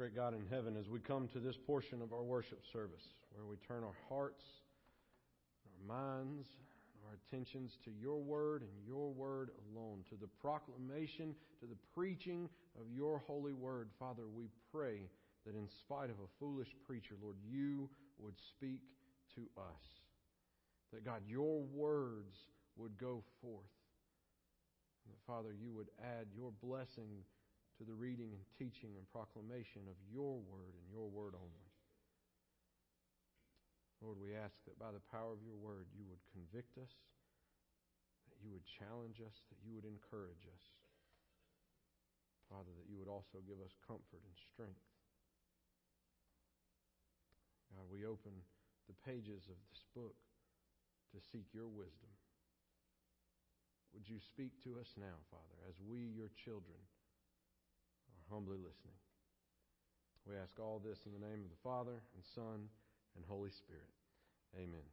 Great God in heaven, as we come to this portion of our worship service, where we turn our hearts, our minds, our attentions to your word and your word alone, to the proclamation, to the preaching of your holy word, Father, we pray that in spite of a foolish preacher, Lord, you would speak to us. That God, your words would go forth. And that, Father, you would add your blessing to the reading and teaching and proclamation of your word and your word only. Lord, we ask that by the power of your word, you would convict us, that you would challenge us, that you would encourage us. Father, that you would also give us comfort and strength. God, we open the pages of this book to seek your wisdom. Would you speak to us now, Father, as we, your children, humbly listening. We ask all this in the name of the Father, and Son, and Holy Spirit. Amen.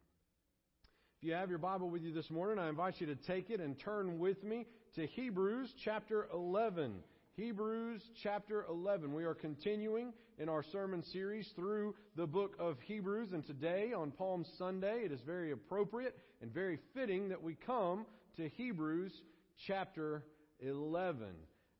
If you have your Bible with you this morning, I invite you to take it and turn with me to Hebrews chapter 11. Hebrews chapter 11. We are continuing in our sermon series through the book of Hebrews, and today on Palm Sunday, it is very appropriate and very fitting that we come to Hebrews chapter 11.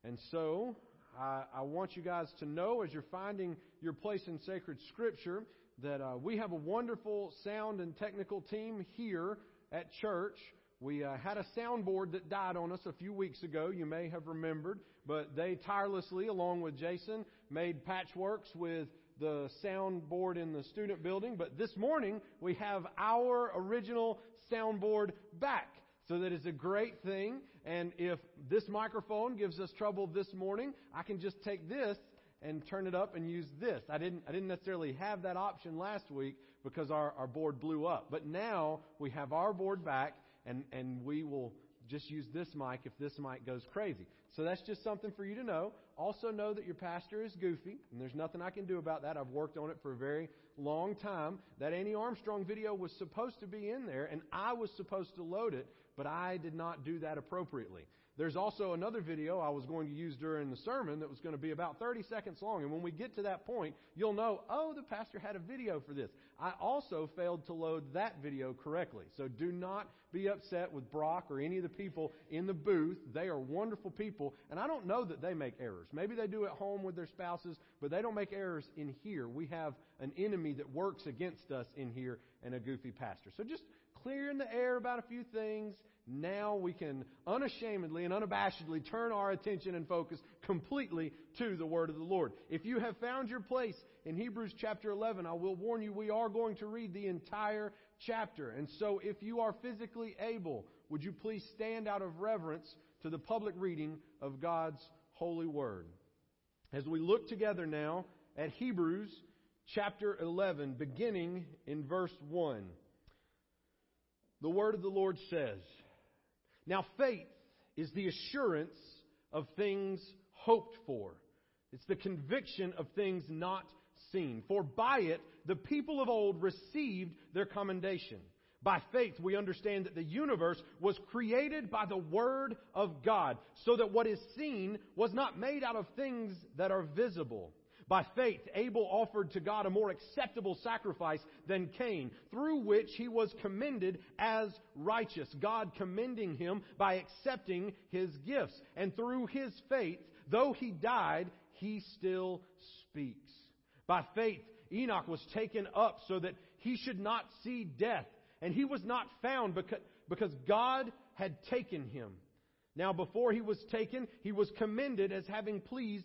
And so, I, I, want you guys to know as you're finding your place in sacred scripture that uh, we have a wonderful sound and technical team here at church. We uh, had a soundboard that died on us a few weeks ago, you may have remembered, but they tirelessly, along with Jason, made patchworks with the soundboard in the student building. But this morning, we have our original soundboard back. So that is a great thing. And if this microphone gives us trouble this morning, I can just take this and turn it up and use this. I didn't, I didn't necessarily have that option last week because our, our board blew up. But now we have our board back and, and we will just use this mic if this mic goes crazy. So that's just something for you to know. Also know that your pastor is goofy, and there's nothing I can do about that. I've worked on it for a very long time. That Annie Armstrong video was supposed to be in there, and I was supposed to load it, but I did not do that appropriately. There's also another video I was going to use during the sermon that was going to be about 30 seconds long. And when we get to that point, you'll know, oh, the pastor had a video for this. I also failed to load that video correctly. So do not be upset with Brock or any of the people in the booth. They are wonderful people. And I don't know that they make errors. Maybe they do at home with their spouses, but they don't make errors in here. We have an enemy that works against us in here and a goofy pastor. So just clearing the air about a few things now we can unashamedly and unabashedly turn our attention and focus completely to the Word of the Lord. If you have found your place in Hebrews chapter 11, I will warn you we are going to read the entire chapter. And so if you are physically able, would you please stand out of reverence to the public reading of God's holy Word? As we look together now at Hebrews chapter 11, beginning in verse 1. The word of the Lord says, now, faith is the assurance of things hoped for. It's the conviction of things not seen. For by it, the people of old received their commendation. By faith, we understand that the universe was created by the Word of God, so that what is seen was not made out of things that are visible. By faith, Abel offered to God a more acceptable sacrifice than Cain, through which he was commended as righteous, God commending him by accepting his gifts. And through his faith, though he died, he still speaks. By faith, Enoch was taken up so that he should not see death, and he was not found because, because God had taken him. Now, before he was taken, he was commended as having pleased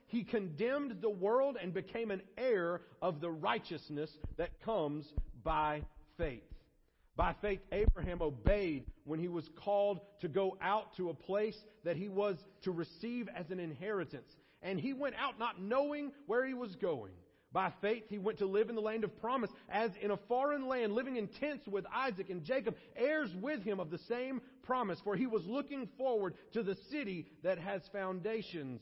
he condemned the world and became an heir of the righteousness that comes by faith. By faith, Abraham obeyed when he was called to go out to a place that he was to receive as an inheritance. And he went out not knowing where he was going. By faith, he went to live in the land of promise, as in a foreign land, living in tents with Isaac and Jacob, heirs with him of the same promise. For he was looking forward to the city that has foundations,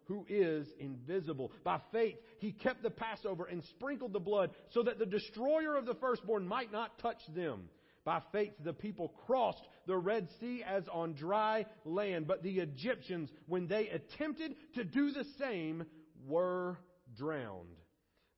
who is invisible. By faith he kept the Passover and sprinkled the blood, so that the destroyer of the firstborn might not touch them. By faith, the people crossed the Red Sea as on dry land, but the Egyptians, when they attempted to do the same, were drowned.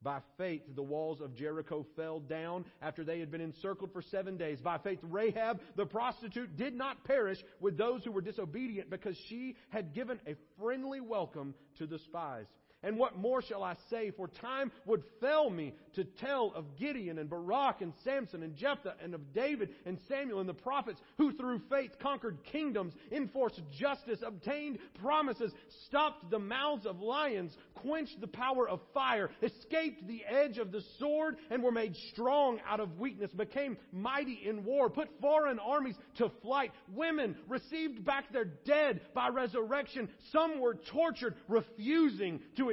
By faith, the walls of Jericho fell down after they had been encircled for seven days. By faith, Rahab, the prostitute, did not perish with those who were disobedient because she had given a friendly welcome to the spies. And what more shall I say? For time would fail me to tell of Gideon and Barak and Samson and Jephthah and of David and Samuel and the prophets who through faith conquered kingdoms, enforced justice, obtained promises, stopped the mouths of lions, quenched the power of fire, escaped the edge of the sword, and were made strong out of weakness, became mighty in war, put foreign armies to flight. Women received back their dead by resurrection. Some were tortured, refusing to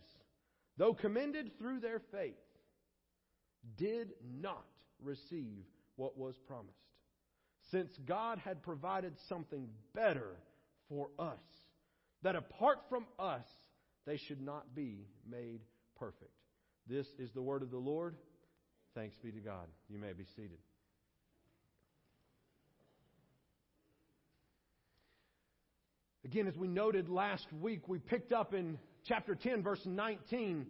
though commended through their faith, did not receive what was promised, since God had provided something better for us, that apart from us, they should not be made perfect. This is the word of the Lord. Thanks be to God. You may be seated. Again, as we noted last week, we picked up in chapter 10, verse 19,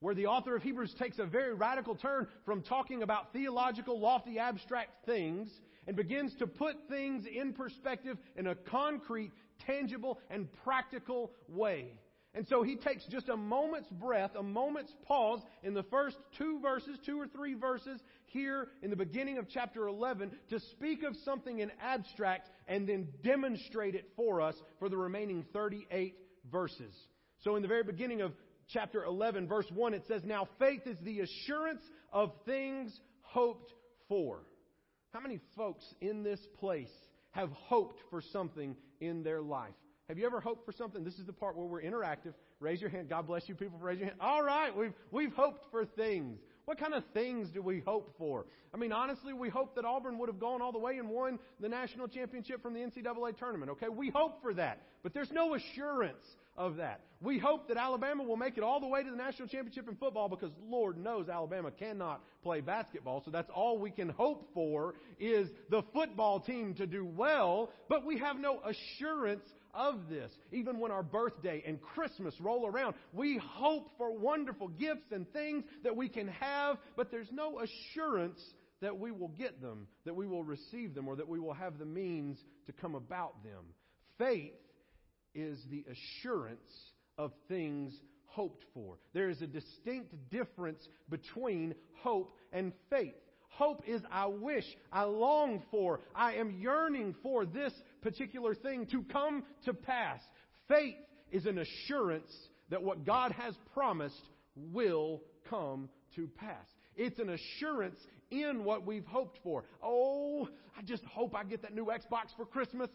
where the author of Hebrews takes a very radical turn from talking about theological, lofty, abstract things and begins to put things in perspective in a concrete, tangible, and practical way. And so he takes just a moment's breath, a moment's pause in the first two verses, two or three verses here in the beginning of chapter 11 to speak of something in abstract and then demonstrate it for us for the remaining 38 verses. So in the very beginning of chapter 11, verse 1, it says, Now faith is the assurance of things hoped for? How many folks in this place have hoped for something in their life? Have you ever hoped for something? This is the part where we're interactive. Raise your hand. God bless you people Raise your hand. All right, we've, we've hoped for things. What kind of things do we hope for? I mean, honestly, we hope that Auburn would have gone all the way and won the national championship from the NCAA tournament, okay? We hope for that. But there's no assurance of that. We hope that Alabama will make it all the way to the national championship in football because Lord knows Alabama cannot play basketball. So that's all we can hope for is the football team to do well, but we have no assurance of this. Even when our birthday and Christmas roll around, we hope for wonderful gifts and things that we can have, but there's no assurance that we will get them, that we will receive them, or that we will have the means to come about them. Faith is the assurance of things hoped for. There is a distinct difference between hope and faith. Hope is I wish, I long for, I am yearning for this particular thing to come to pass. Faith is an assurance that what God has promised will come to pass. It's an assurance in what we've hoped for. Oh, I just hope I get that new Xbox for Christmas.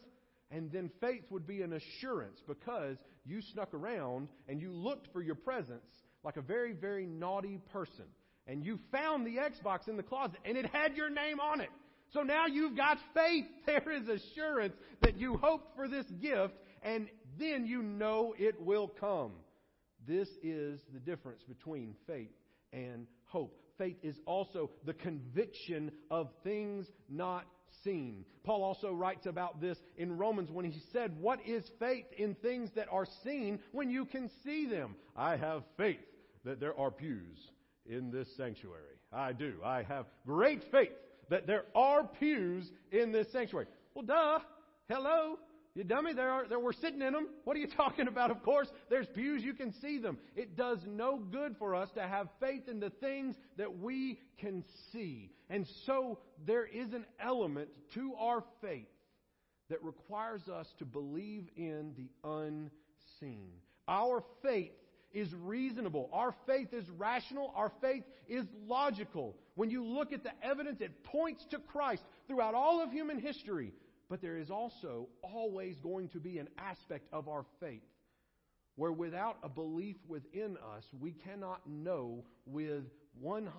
And then faith would be an assurance because you snuck around and you looked for your presents like a very, very naughty person. And you found the Xbox in the closet and it had your name on it. So now you've got faith. There is assurance that you hoped for this gift and then you know it will come. This is the difference between faith and hope. Faith is also the conviction of things not seen. Paul also writes about this in Romans when he said, What is faith in things that are seen when you can see them? I have faith that there are pews in this sanctuary. I do. I have great faith that there are pews in this sanctuary. Well, duh. Hello. You dummy, there are, there, we're sitting in them. What are you talking about? Of course, there's pews, you can see them. It does no good for us to have faith in the things that we can see. And so there is an element to our faith that requires us to believe in the unseen. Our faith is reasonable. Our faith is rational. Our faith is logical. When you look at the evidence, it points to Christ throughout all of human history. But there is also always going to be an aspect of our faith where without a belief within us, we cannot know with 100%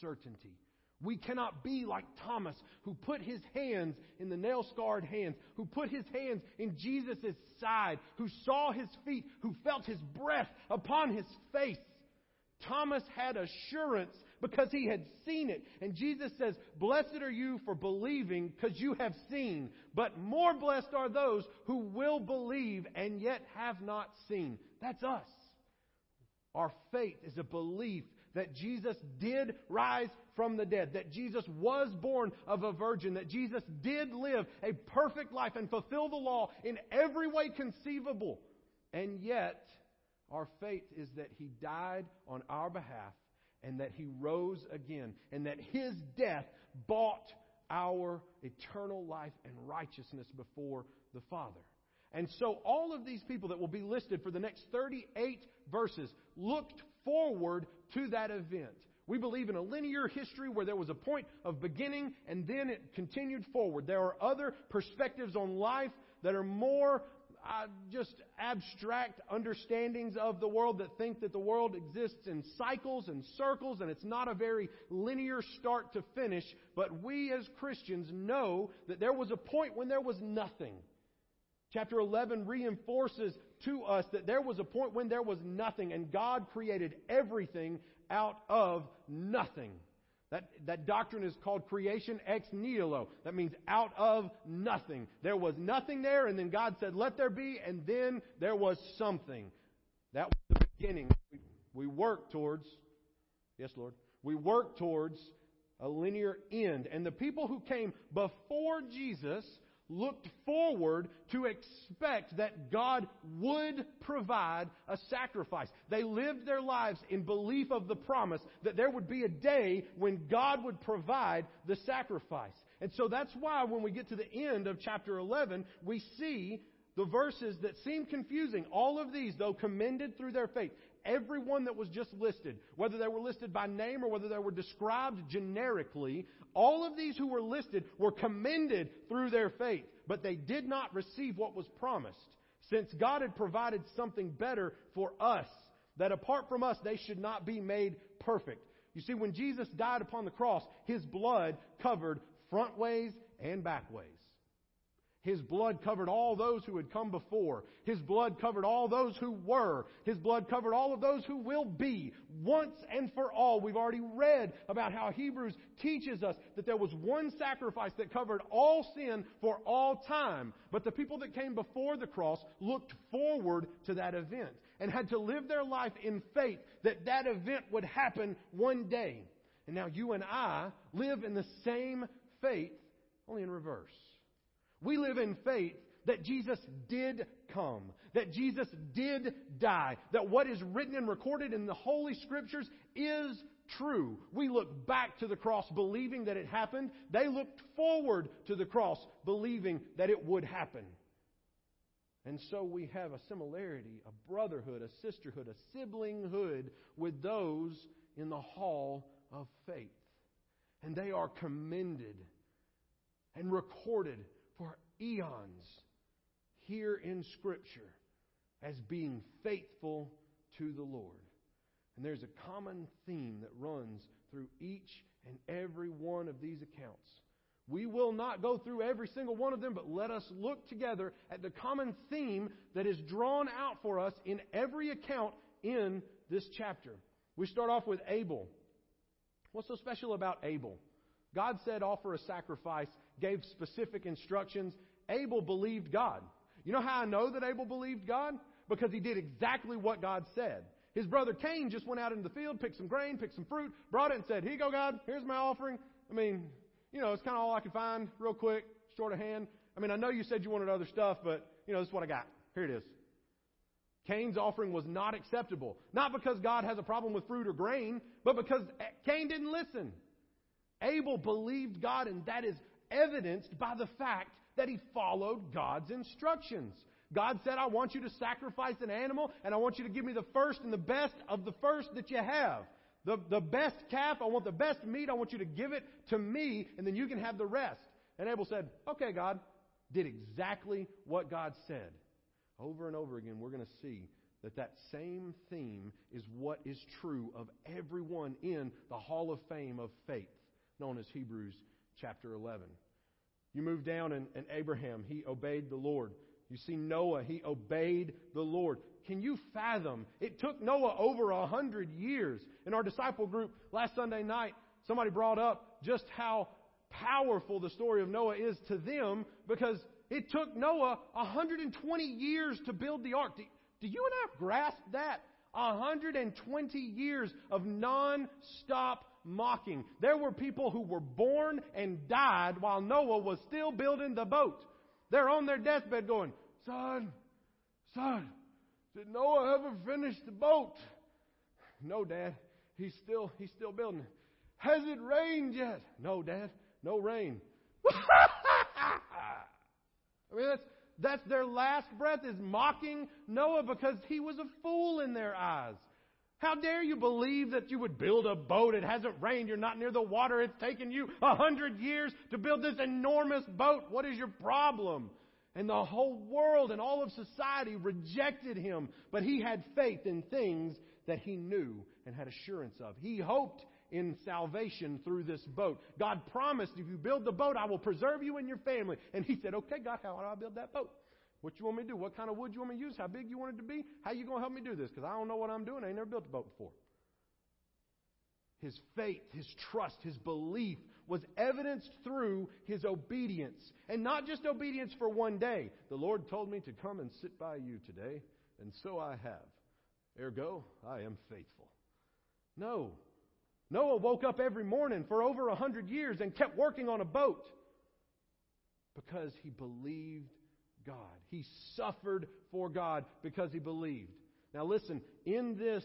certainty. We cannot be like Thomas, who put his hands in the nail scarred hands, who put his hands in Jesus' side, who saw his feet, who felt his breath upon his face. Thomas had assurance because he had seen it. And Jesus says, Blessed are you for believing because you have seen. But more blessed are those who will believe and yet have not seen. That's us. Our faith is a belief that Jesus did rise from the dead, that Jesus was born of a virgin, that Jesus did live a perfect life and fulfill the law in every way conceivable. And yet, our faith is that He died on our behalf and that he rose again, and that his death bought our eternal life and righteousness before the Father. And so all of these people that will be listed for the next 38 verses looked forward to that event. We believe in a linear history where there was a point of beginning and then it continued forward. There are other perspectives on life that are more uh, just abstract understandings of the world that think that the world exists in cycles and circles and it's not a very linear start to finish. But we as Christians know that there was a point when there was nothing. Chapter 11 reinforces to us that there was a point when there was nothing and God created everything out of nothing. That, that doctrine is called creation ex nihilo. That means out of nothing. There was nothing there, and then God said, let there be, and then there was something. That was the beginning. We, we work towards, yes, Lord, we work towards a linear end. And the people who came before Jesus looked forward to expect that God would provide a sacrifice. They lived their lives in belief of the promise that there would be a day when God would provide the sacrifice. And so that's why when we get to the end of chapter 11, we see the verses that seem confusing. All of these, though commended through their faith, everyone that was just listed, whether they were listed by name or whether they were described generically, all of these who were listed were commended through their faith, but they did not receive what was promised, since God had provided something better for us, that apart from us they should not be made perfect. You see, when Jesus died upon the cross, His blood covered front ways and back ways. His blood covered all those who had come before. His blood covered all those who were. His blood covered all of those who will be. Once and for all. We've already read about how Hebrews teaches us that there was one sacrifice that covered all sin for all time. But the people that came before the cross looked forward to that event and had to live their life in faith that that event would happen one day. And now you and I live in the same faith, only in reverse. We live in faith that Jesus did come, that Jesus did die, that what is written and recorded in the Holy Scriptures is true. We look back to the cross believing that it happened. They looked forward to the cross believing that it would happen. And so we have a similarity, a brotherhood, a sisterhood, a siblinghood with those in the hall of faith. And they are commended and recorded eons here in Scripture as being faithful to the Lord. And there's a common theme that runs through each and every one of these accounts. We will not go through every single one of them, but let us look together at the common theme that is drawn out for us in every account in this chapter. We start off with Abel. What's so special about Abel? God said, offer a sacrifice, gave specific instructions. Abel believed God. You know how I know that Abel believed God? Because he did exactly what God said. His brother Cain just went out into the field, picked some grain, picked some fruit, brought it and said, Here you go, God, here's my offering. I mean, you know, it's kind of all I could find, real quick, short of hand. I mean, I know you said you wanted other stuff, but, you know, this is what I got. Here it is. Cain's offering was not acceptable. Not because God has a problem with fruit or grain, but because Cain didn't listen. Abel believed God, and that is evidenced by the fact that he followed God's instructions. God said, I want you to sacrifice an animal, and I want you to give me the first and the best of the first that you have. The, the best calf, I want the best meat, I want you to give it to me, and then you can have the rest. And Abel said, Okay, God. Did exactly what God said. Over and over again, we're going to see that that same theme is what is true of everyone in the Hall of Fame of faith, known as Hebrews chapter 11. You move down, and, and Abraham, he obeyed the Lord. You see Noah, he obeyed the Lord. Can you fathom? It took Noah over a hundred years. In our disciple group last Sunday night, somebody brought up just how powerful the story of Noah is to them because it took Noah 120 years to build the ark. Do, do you and I grasp that? 120 years of non-stop mocking. There were people who were born and died while Noah was still building the boat. They're on their deathbed going, Son, son, did Noah ever finish the boat? No, Dad. He's still he's still building it. Has it rained yet? No, Dad. No rain. I mean that's that's their last breath is mocking Noah because he was a fool in their eyes. How dare you believe that you would build a boat? It hasn't rained. You're not near the water. It's taken you a hundred years to build this enormous boat. What is your problem? And the whole world and all of society rejected him, but he had faith in things that he knew and had assurance of. He hoped in salvation through this boat. God promised, if you build the boat, I will preserve you and your family. And he said, okay, God, how do I build that boat? What you want me to do? What kind of wood you want me to use? How big you want it to be? How you going to help me do this? Because I don't know what I'm doing. I ain't never built a boat before. His faith, his trust, his belief was evidenced through his obedience. And not just obedience for one day. The Lord told me to come and sit by you today, and so I have. Ergo, I am faithful. No. Noah woke up every morning for over a hundred years and kept working on a boat because he believed God. He suffered for God because he believed. Now listen, in this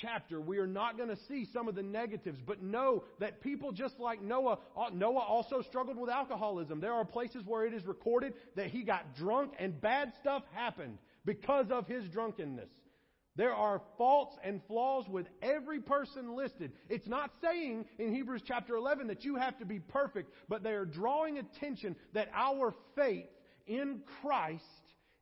chapter, we are not going to see some of the negatives, but know that people just like Noah, uh, Noah also struggled with alcoholism. There are places where it is recorded that he got drunk and bad stuff happened because of his drunkenness. There are faults and flaws with every person listed. It's not saying in Hebrews chapter 11 that you have to be perfect, but they are drawing attention that our faith in Christ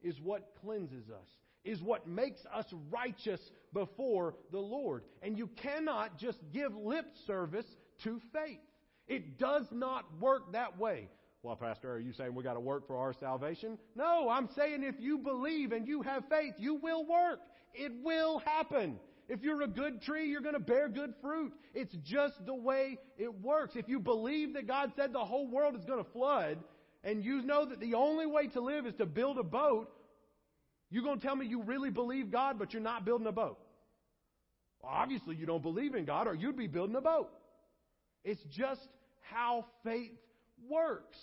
is what cleanses us, is what makes us righteous before the Lord. And you cannot just give lip service to faith. It does not work that way. Well, Pastor, are you saying we got to work for our salvation? No, I'm saying if you believe and you have faith, you will work. It will happen. If you're a good tree, you're going to bear good fruit. It's just the way it works. If you believe that God said the whole world is going to flood, and you know that the only way to live is to build a boat, you're going to tell me you really believe God, but you're not building a boat. Well, obviously, you don't believe in God, or you'd be building a boat. It's just how faith works.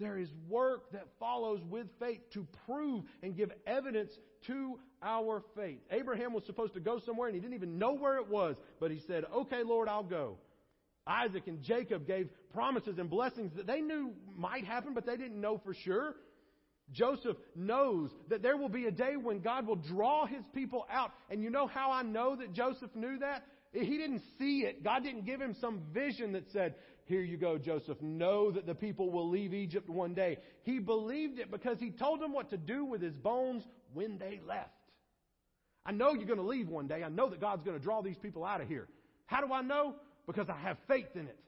There is work that follows with faith to prove and give evidence to our faith. Abraham was supposed to go somewhere and he didn't even know where it was, but he said, Okay, Lord, I'll go. Isaac and Jacob gave promises and blessings that they knew might happen, but they didn't know for sure. Joseph knows that there will be a day when God will draw his people out. And you know how I know that Joseph knew that? He didn't see it. God didn't give him some vision that said, Here you go, Joseph. Know that the people will leave Egypt one day. He believed it because he told them what to do with his bones when they left. I know you're going to leave one day. I know that God's going to draw these people out of here. How do I know? Because I have faith in it.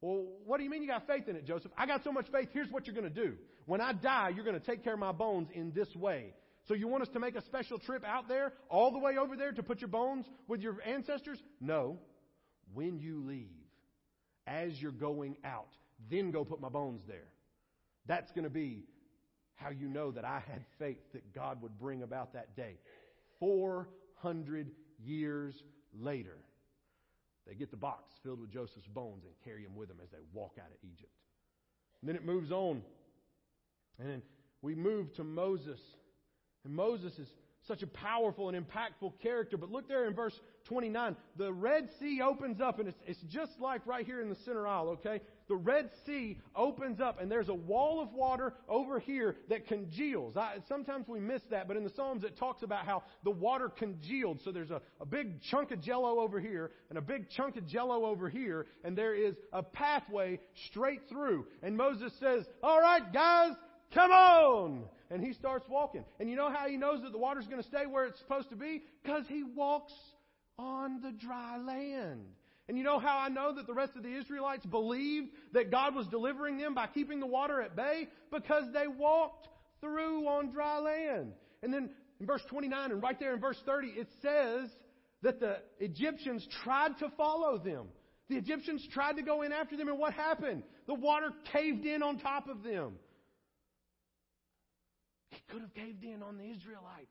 Well, what do you mean you got faith in it, Joseph? I got so much faith. Here's what you're going to do. When I die, you're going to take care of my bones in this way. So you want us to make a special trip out there, all the way over there to put your bones with your ancestors? No. When you leave, as you're going out, then go put my bones there. That's going to be how you know that I had faith that God would bring about that day. 400 years later, they get the box filled with Joseph's bones and carry him with them as they walk out of Egypt. And then it moves on. And then we move to Moses. And Moses is such a powerful and impactful character. But look there in verse 29. The Red Sea opens up, and it's, it's just like right here in the center aisle, okay? The Red Sea opens up, and there's a wall of water over here that congeals. I, sometimes we miss that, but in the Psalms it talks about how the water congealed. So there's a, a big chunk of jello over here, and a big chunk of jello over here, and there is a pathway straight through. And Moses says, All right, guys, come on! and he starts walking. And you know how he knows that the water's going to stay where it's supposed to be? Because he walks on the dry land. And you know how I know that the rest of the Israelites believed that God was delivering them by keeping the water at bay? Because they walked through on dry land. And then in verse 29 and right there in verse 30, it says that the Egyptians tried to follow them. The Egyptians tried to go in after them, and what happened? The water caved in on top of them. He could have caved in on the Israelites.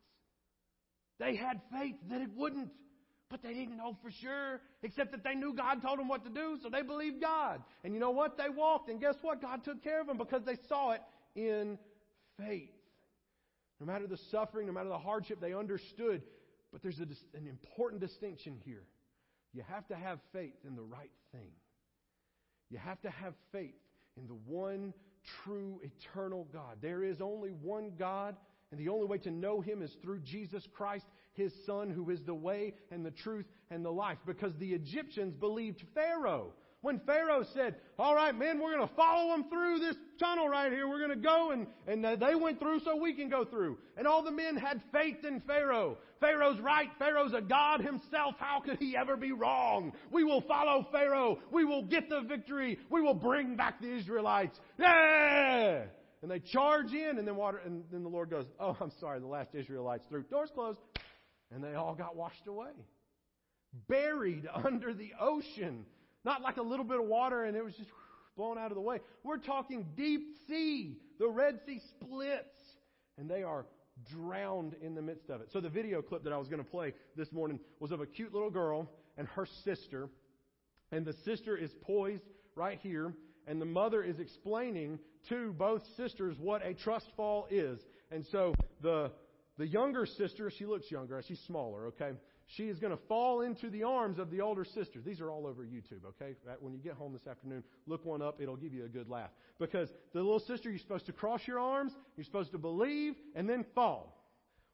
They had faith that it wouldn't, but they didn't know for sure, except that they knew God told them what to do, so they believed God. And you know what? They walked, and guess what? God took care of them because they saw it in faith. No matter the suffering, no matter the hardship, they understood. But there's a, an important distinction here. You have to have faith in the right thing. You have to have faith in the one true, eternal God. There is only one God, and the only way to know Him is through Jesus Christ, His Son, who is the way and the truth and the life. Because the Egyptians believed Pharaoh. When Pharaoh said, All right, men, we're going to follow them through this tunnel right here. We're going to go. And, and they went through so we can go through. And all the men had faith in Pharaoh. Pharaoh's right. Pharaoh's a God himself. How could he ever be wrong? We will follow Pharaoh. We will get the victory. We will bring back the Israelites. Yeah! And they charge in, and then water, and then the Lord goes, Oh, I'm sorry, the last Israelites through. Doors closed. And they all got washed away. Buried under the ocean. Not like a little bit of water and it was just blown out of the way. We're talking deep sea. The Red Sea splits and they are drowned in the midst of it. So the video clip that I was going to play this morning was of a cute little girl and her sister. And the sister is poised right here and the mother is explaining to both sisters what a trust fall is. And so the the younger sister, she looks younger, she's smaller, okay? She is going to fall into the arms of the older sister. These are all over YouTube, okay? When you get home this afternoon, look one up. It'll give you a good laugh. Because the little sister, you're supposed to cross your arms, you're supposed to believe, and then fall.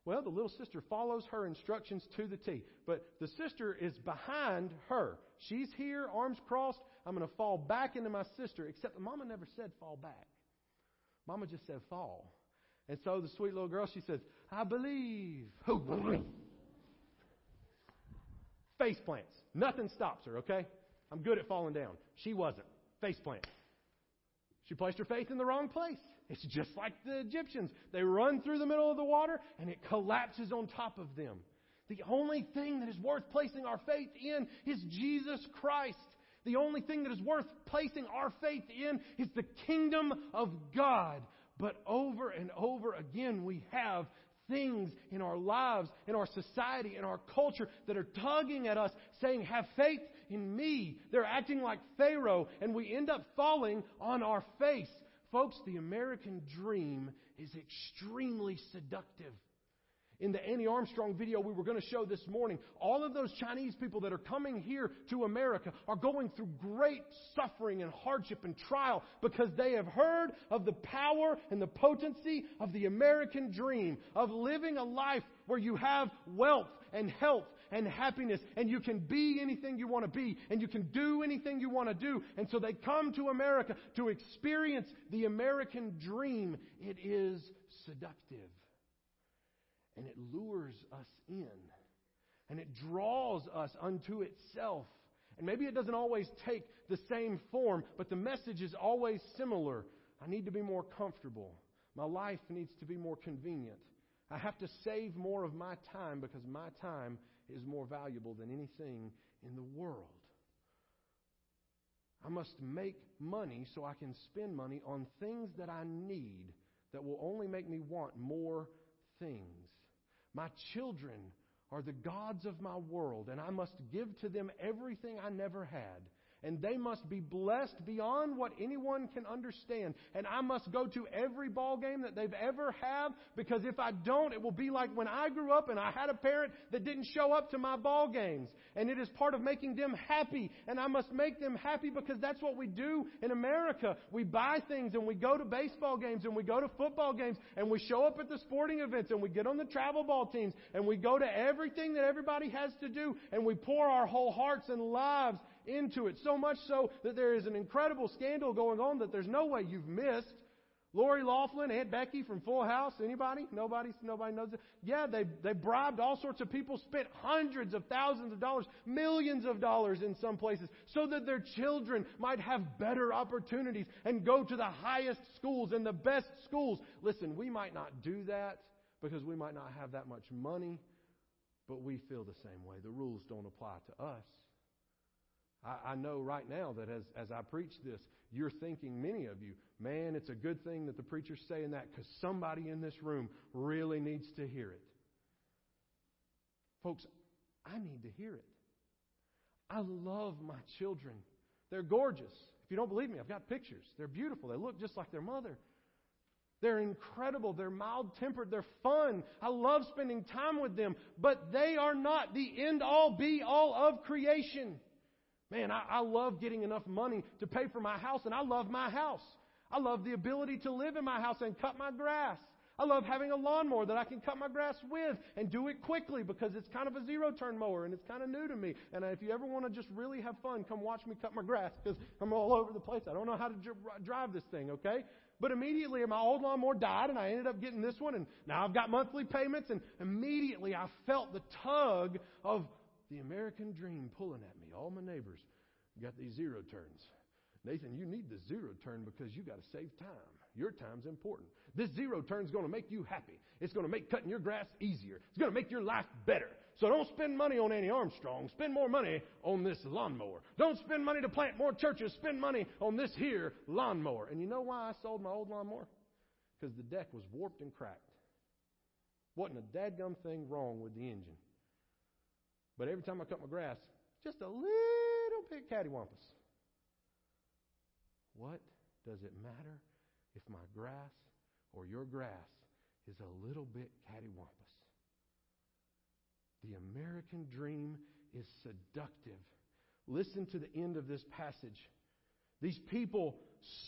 Well, the little sister follows her instructions to the T. But the sister is behind her. She's here, arms crossed. I'm going to fall back into my sister, except the mama never said fall back. Mama just said fall. And so the sweet little girl, she says, I believe. Face plants. Nothing stops her, okay? I'm good at falling down. She wasn't. Face plant. She placed her faith in the wrong place. It's just like the Egyptians. They run through the middle of the water and it collapses on top of them. The only thing that is worth placing our faith in is Jesus Christ. The only thing that is worth placing our faith in is the kingdom of God. But over and over again, we have things in our lives, in our society, in our culture that are tugging at us, saying, Have faith in me. They're acting like Pharaoh, and we end up falling on our face. Folks, the American dream is extremely seductive in the Annie Armstrong video we were going to show this morning, all of those Chinese people that are coming here to America are going through great suffering and hardship and trial because they have heard of the power and the potency of the American dream, of living a life where you have wealth and health and happiness and you can be anything you want to be and you can do anything you want to do. And so they come to America to experience the American dream. It is seductive and it lures us in and it draws us unto itself. And maybe it doesn't always take the same form, but the message is always similar. I need to be more comfortable. My life needs to be more convenient. I have to save more of my time because my time is more valuable than anything in the world. I must make money so I can spend money on things that I need that will only make me want more things. My children are the gods of my world, and I must give to them everything I never had and they must be blessed beyond what anyone can understand. And I must go to every ball game that they've ever had because if I don't, it will be like when I grew up and I had a parent that didn't show up to my ball games. And it is part of making them happy. And I must make them happy because that's what we do in America. We buy things and we go to baseball games and we go to football games and we show up at the sporting events and we get on the travel ball teams and we go to everything that everybody has to do and we pour our whole hearts and lives into it. So much so that there is an incredible scandal going on that there's no way you've missed. Lori Loughlin, Aunt Becky from Full House. Anybody? Nobody? Nobody knows it? Yeah, they, they bribed all sorts of people, spent hundreds of thousands of dollars, millions of dollars in some places, so that their children might have better opportunities and go to the highest schools and the best schools. Listen, we might not do that because we might not have that much money, but we feel the same way. The rules don't apply to us. I, I know right now that as, as I preach this, you're thinking, many of you, man, it's a good thing that the preacher's saying that because somebody in this room really needs to hear it. Folks, I need to hear it. I love my children. They're gorgeous. If you don't believe me, I've got pictures. They're beautiful. They look just like their mother. They're incredible. They're mild tempered. They're fun. I love spending time with them. But they are not the end all be all of creation. Man, I, I love getting enough money to pay for my house, and I love my house. I love the ability to live in my house and cut my grass. I love having a lawnmower that I can cut my grass with and do it quickly because it's kind of a zero turn mower and it's kind of new to me. And if you ever want to just really have fun, come watch me cut my grass because I'm all over the place. I don't know how to dr- drive this thing, okay? But immediately my old lawnmower died and I ended up getting this one and now I've got monthly payments and immediately I felt the tug of the American dream pulling at me. All my neighbors got these zero turns. Nathan, you need the zero turn because you got to save time. Your time's important. This zero turn's going to make you happy. It's going to make cutting your grass easier. It's going to make your life better. So don't spend money on Annie Armstrong. Spend more money on this lawnmower. Don't spend money to plant more churches. Spend money on this here lawnmower. And you know why I sold my old lawnmower? Because the deck was warped and cracked. Wasn't a dadgum thing wrong with the engine. But every time I cut my grass, just a little bit cattywampus. What does it matter if my grass or your grass is a little bit cattywampus? The American dream is seductive. Listen to the end of this passage. These people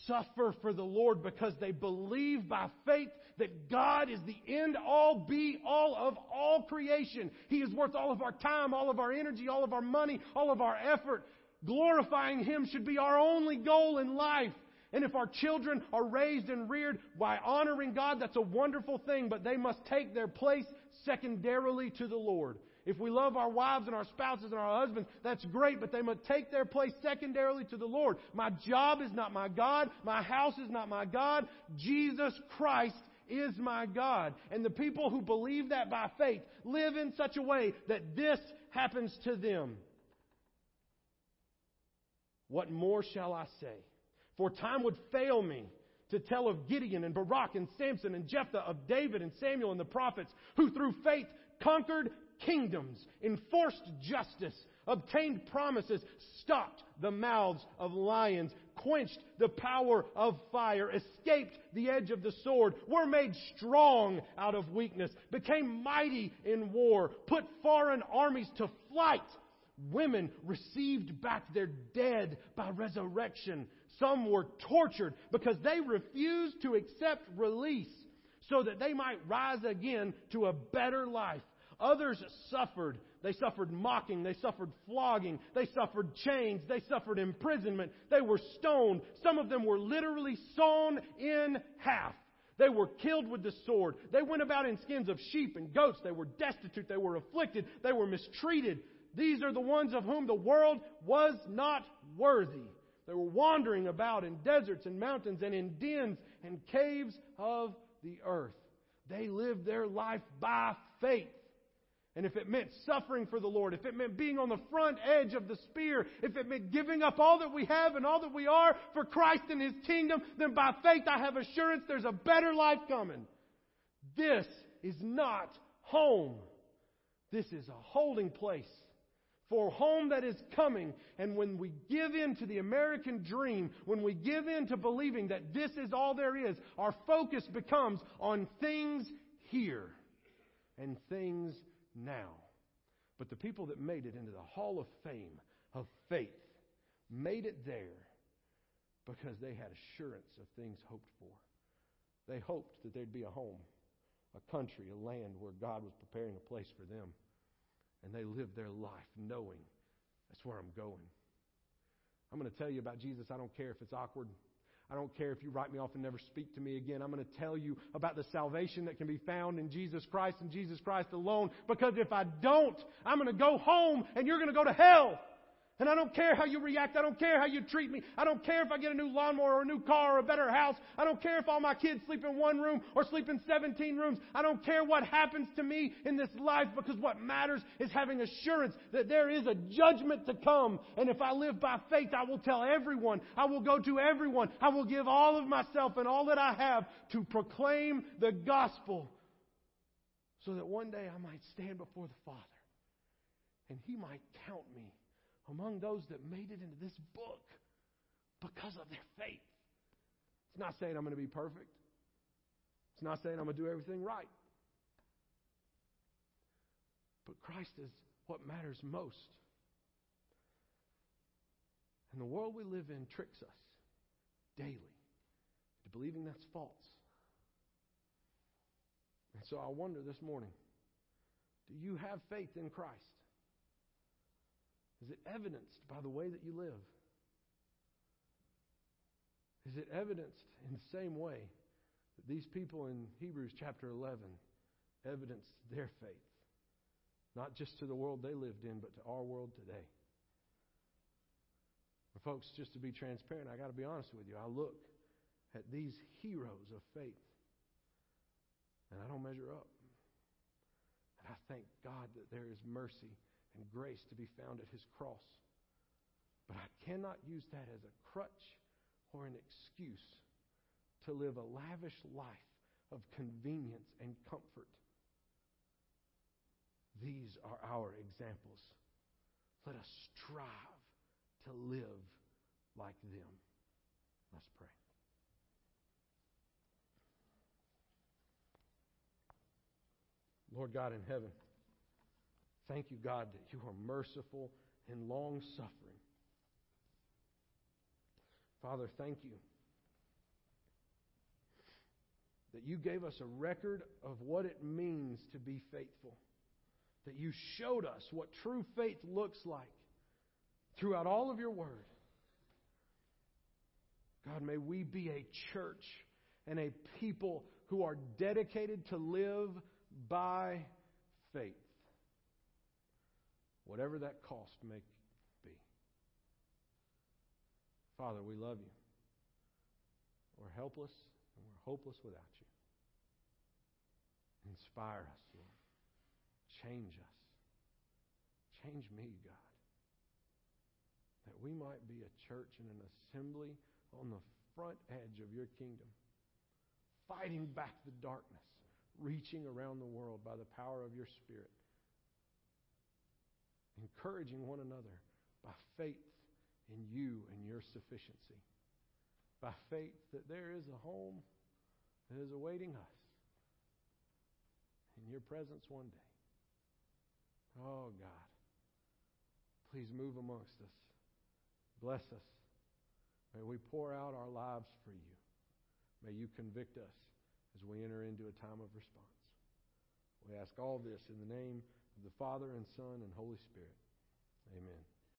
suffer for the Lord because they believe by faith that God is the end all be all of all creation. He is worth all of our time, all of our energy, all of our money, all of our effort. Glorifying Him should be our only goal in life. And if our children are raised and reared by honoring God, that's a wonderful thing, but they must take their place secondarily to the Lord. If we love our wives and our spouses and our husbands, that's great, but they must take their place secondarily to the Lord. My job is not my God. My house is not my God. Jesus Christ is my God. And the people who believe that by faith live in such a way that this happens to them. What more shall I say? For time would fail me to tell of Gideon and Barak and Samson and Jephthah, of David and Samuel and the prophets, who through faith conquered kingdoms, enforced justice, obtained promises, stopped the mouths of lions, quenched the power of fire, escaped the edge of the sword, were made strong out of weakness, became mighty in war, put foreign armies to flight. Women received back their dead by resurrection. Some were tortured because they refused to accept release so that they might rise again to a better life. Others suffered. They suffered mocking. They suffered flogging. They suffered chains. They suffered imprisonment. They were stoned. Some of them were literally sawn in half. They were killed with the sword. They went about in skins of sheep and goats. They were destitute. They were afflicted. They were mistreated. These are the ones of whom the world was not worthy. They were wandering about in deserts and mountains and in dens and caves of the earth. They lived their life by faith. And if it meant suffering for the Lord, if it meant being on the front edge of the spear, if it meant giving up all that we have and all that we are for Christ and His kingdom, then by faith I have assurance there's a better life coming. This is not home. This is a holding place for home that is coming. And when we give in to the American dream, when we give in to believing that this is all there is, our focus becomes on things here and things now. But the people that made it into the Hall of Fame of faith made it there because they had assurance of things hoped for. They hoped that there'd be a home, a country, a land where God was preparing a place for them. And they lived their life knowing that's where I'm going. I'm going to tell you about Jesus. I don't care if it's awkward. I don't care if you write me off and never speak to me again. I'm going to tell you about the salvation that can be found in Jesus Christ and Jesus Christ alone. Because if I don't, I'm going to go home and you're going to go to hell. And I don't care how you react. I don't care how you treat me. I don't care if I get a new lawnmower or a new car or a better house. I don't care if all my kids sleep in one room or sleep in 17 rooms. I don't care what happens to me in this life because what matters is having assurance that there is a judgment to come. And if I live by faith, I will tell everyone. I will go to everyone. I will give all of myself and all that I have to proclaim the gospel so that one day I might stand before the Father and He might count me among those that made it into this book because of their faith. It's not saying I'm going to be perfect. It's not saying I'm going to do everything right. But Christ is what matters most. And the world we live in tricks us daily to believing that's false. And so I wonder this morning do you have faith in Christ? Is it evidenced by the way that you live? Is it evidenced in the same way that these people in Hebrews chapter 11 evidenced their faith? Not just to the world they lived in, but to our world today. Well, folks, just to be transparent, I got to be honest with you. I look at these heroes of faith, and I don't measure up. And I thank God that there is mercy and grace to be found at his cross. But I cannot use that as a crutch or an excuse to live a lavish life of convenience and comfort. These are our examples. Let us strive to live like them. Let's pray. Lord God in heaven, Thank you, God, that you are merciful and long suffering. Father, thank you that you gave us a record of what it means to be faithful, that you showed us what true faith looks like throughout all of your word. God, may we be a church and a people who are dedicated to live by faith, whatever that cost may be. Father, we love you. We're helpless and we're hopeless without you. Inspire us, Lord. Change us. Change me, God. That we might be a church and an assembly on the front edge of your kingdom, fighting back the darkness, reaching around the world by the power of your Spirit, encouraging one another by faith in you and your sufficiency, by faith that there is a home that is awaiting us in your presence one day. Oh, God, please move amongst us. Bless us. May we pour out our lives for you. May you convict us as we enter into a time of response. We ask all this in the name of the Father and Son and Holy Spirit. Amen.